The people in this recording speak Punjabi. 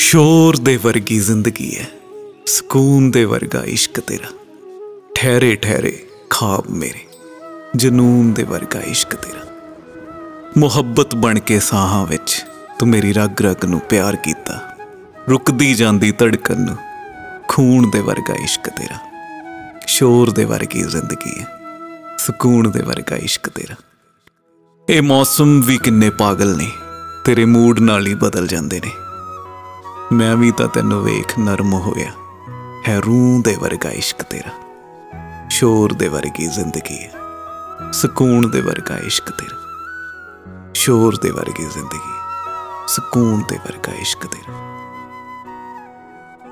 ਸ਼ੋਰ ਦੇ ਵਰਗੀ ਜ਼ਿੰਦਗੀ ਹੈ, ਸਕੂਨ ਦੇ ਵਰਗਾ ਇਸ਼ਕ ਤੇਰਾ। ਠਹਿਰੇ ਠਹਿਰੇ ਖਾਬ ਮੇਰੇ, ਜਨੂਨ ਦੇ ਵਰਗਾ ਇਸ਼ਕ ਤੇਰਾ। ਮੁਹੱਬਤ ਬਣ ਕੇ ਸਾਹਾਂ ਵਿੱਚ ਤੂੰ ਮੇਰੀ ਰਗ ਰਗ ਨੂੰ ਪਿਆਰ ਕੀਤਾ, ਰੁਕਦੀ ਜਾਂਦੀ ਧੜਕਨ ਨੂੰ ਖੂਨ ਦੇ ਵਰਗਾ ਇਸ਼ਕ ਤੇਰਾ। ਸ਼ੋਰ ਦੇ ਵਰਗੀ ਜ਼ਿੰਦਗੀ ਹੈ, ਸਕੂਨ ਦੇ ਵਰਗਾ ਇਸ਼ਕ ਤੇਰਾ। ਇਹ ਮੌਸਮ ਵੀ ਕਿੰਨੇ ਪਾਗਲ ਨੇ, ਤੇਰੇ ਮੂਡ ਨਾਲ ਹੀ ਬਦਲ ਜਾਂਦੇ ਨੇ। ਮੈਂ ਵੀ ਤਾਂ ਤੈਨੂੰ ਵੇਖ ਨਰਮ ਹੋਇਆ। ਹੈ ਰੂਹ ਦੇ ਵਰਗਾ ਇਸ਼ਕ ਤੇਰਾ। ਸ਼ੋਰ ਦੇ ਵਰਗੀ ਜ਼ਿੰਦਗੀ ਹੈ। ਸਕੂਨ ਦੇ ਵਰਗਾ ਇਸ਼ਕ ਤੇਰਾ। ਸ਼ੋਰ ਦੇ ਵਰਗੀ ਜ਼ਿੰਦਗੀ। ਸਕੂਨ ਦੇ ਵਰਗਾ ਇਸ਼ਕ ਤੇਰਾ।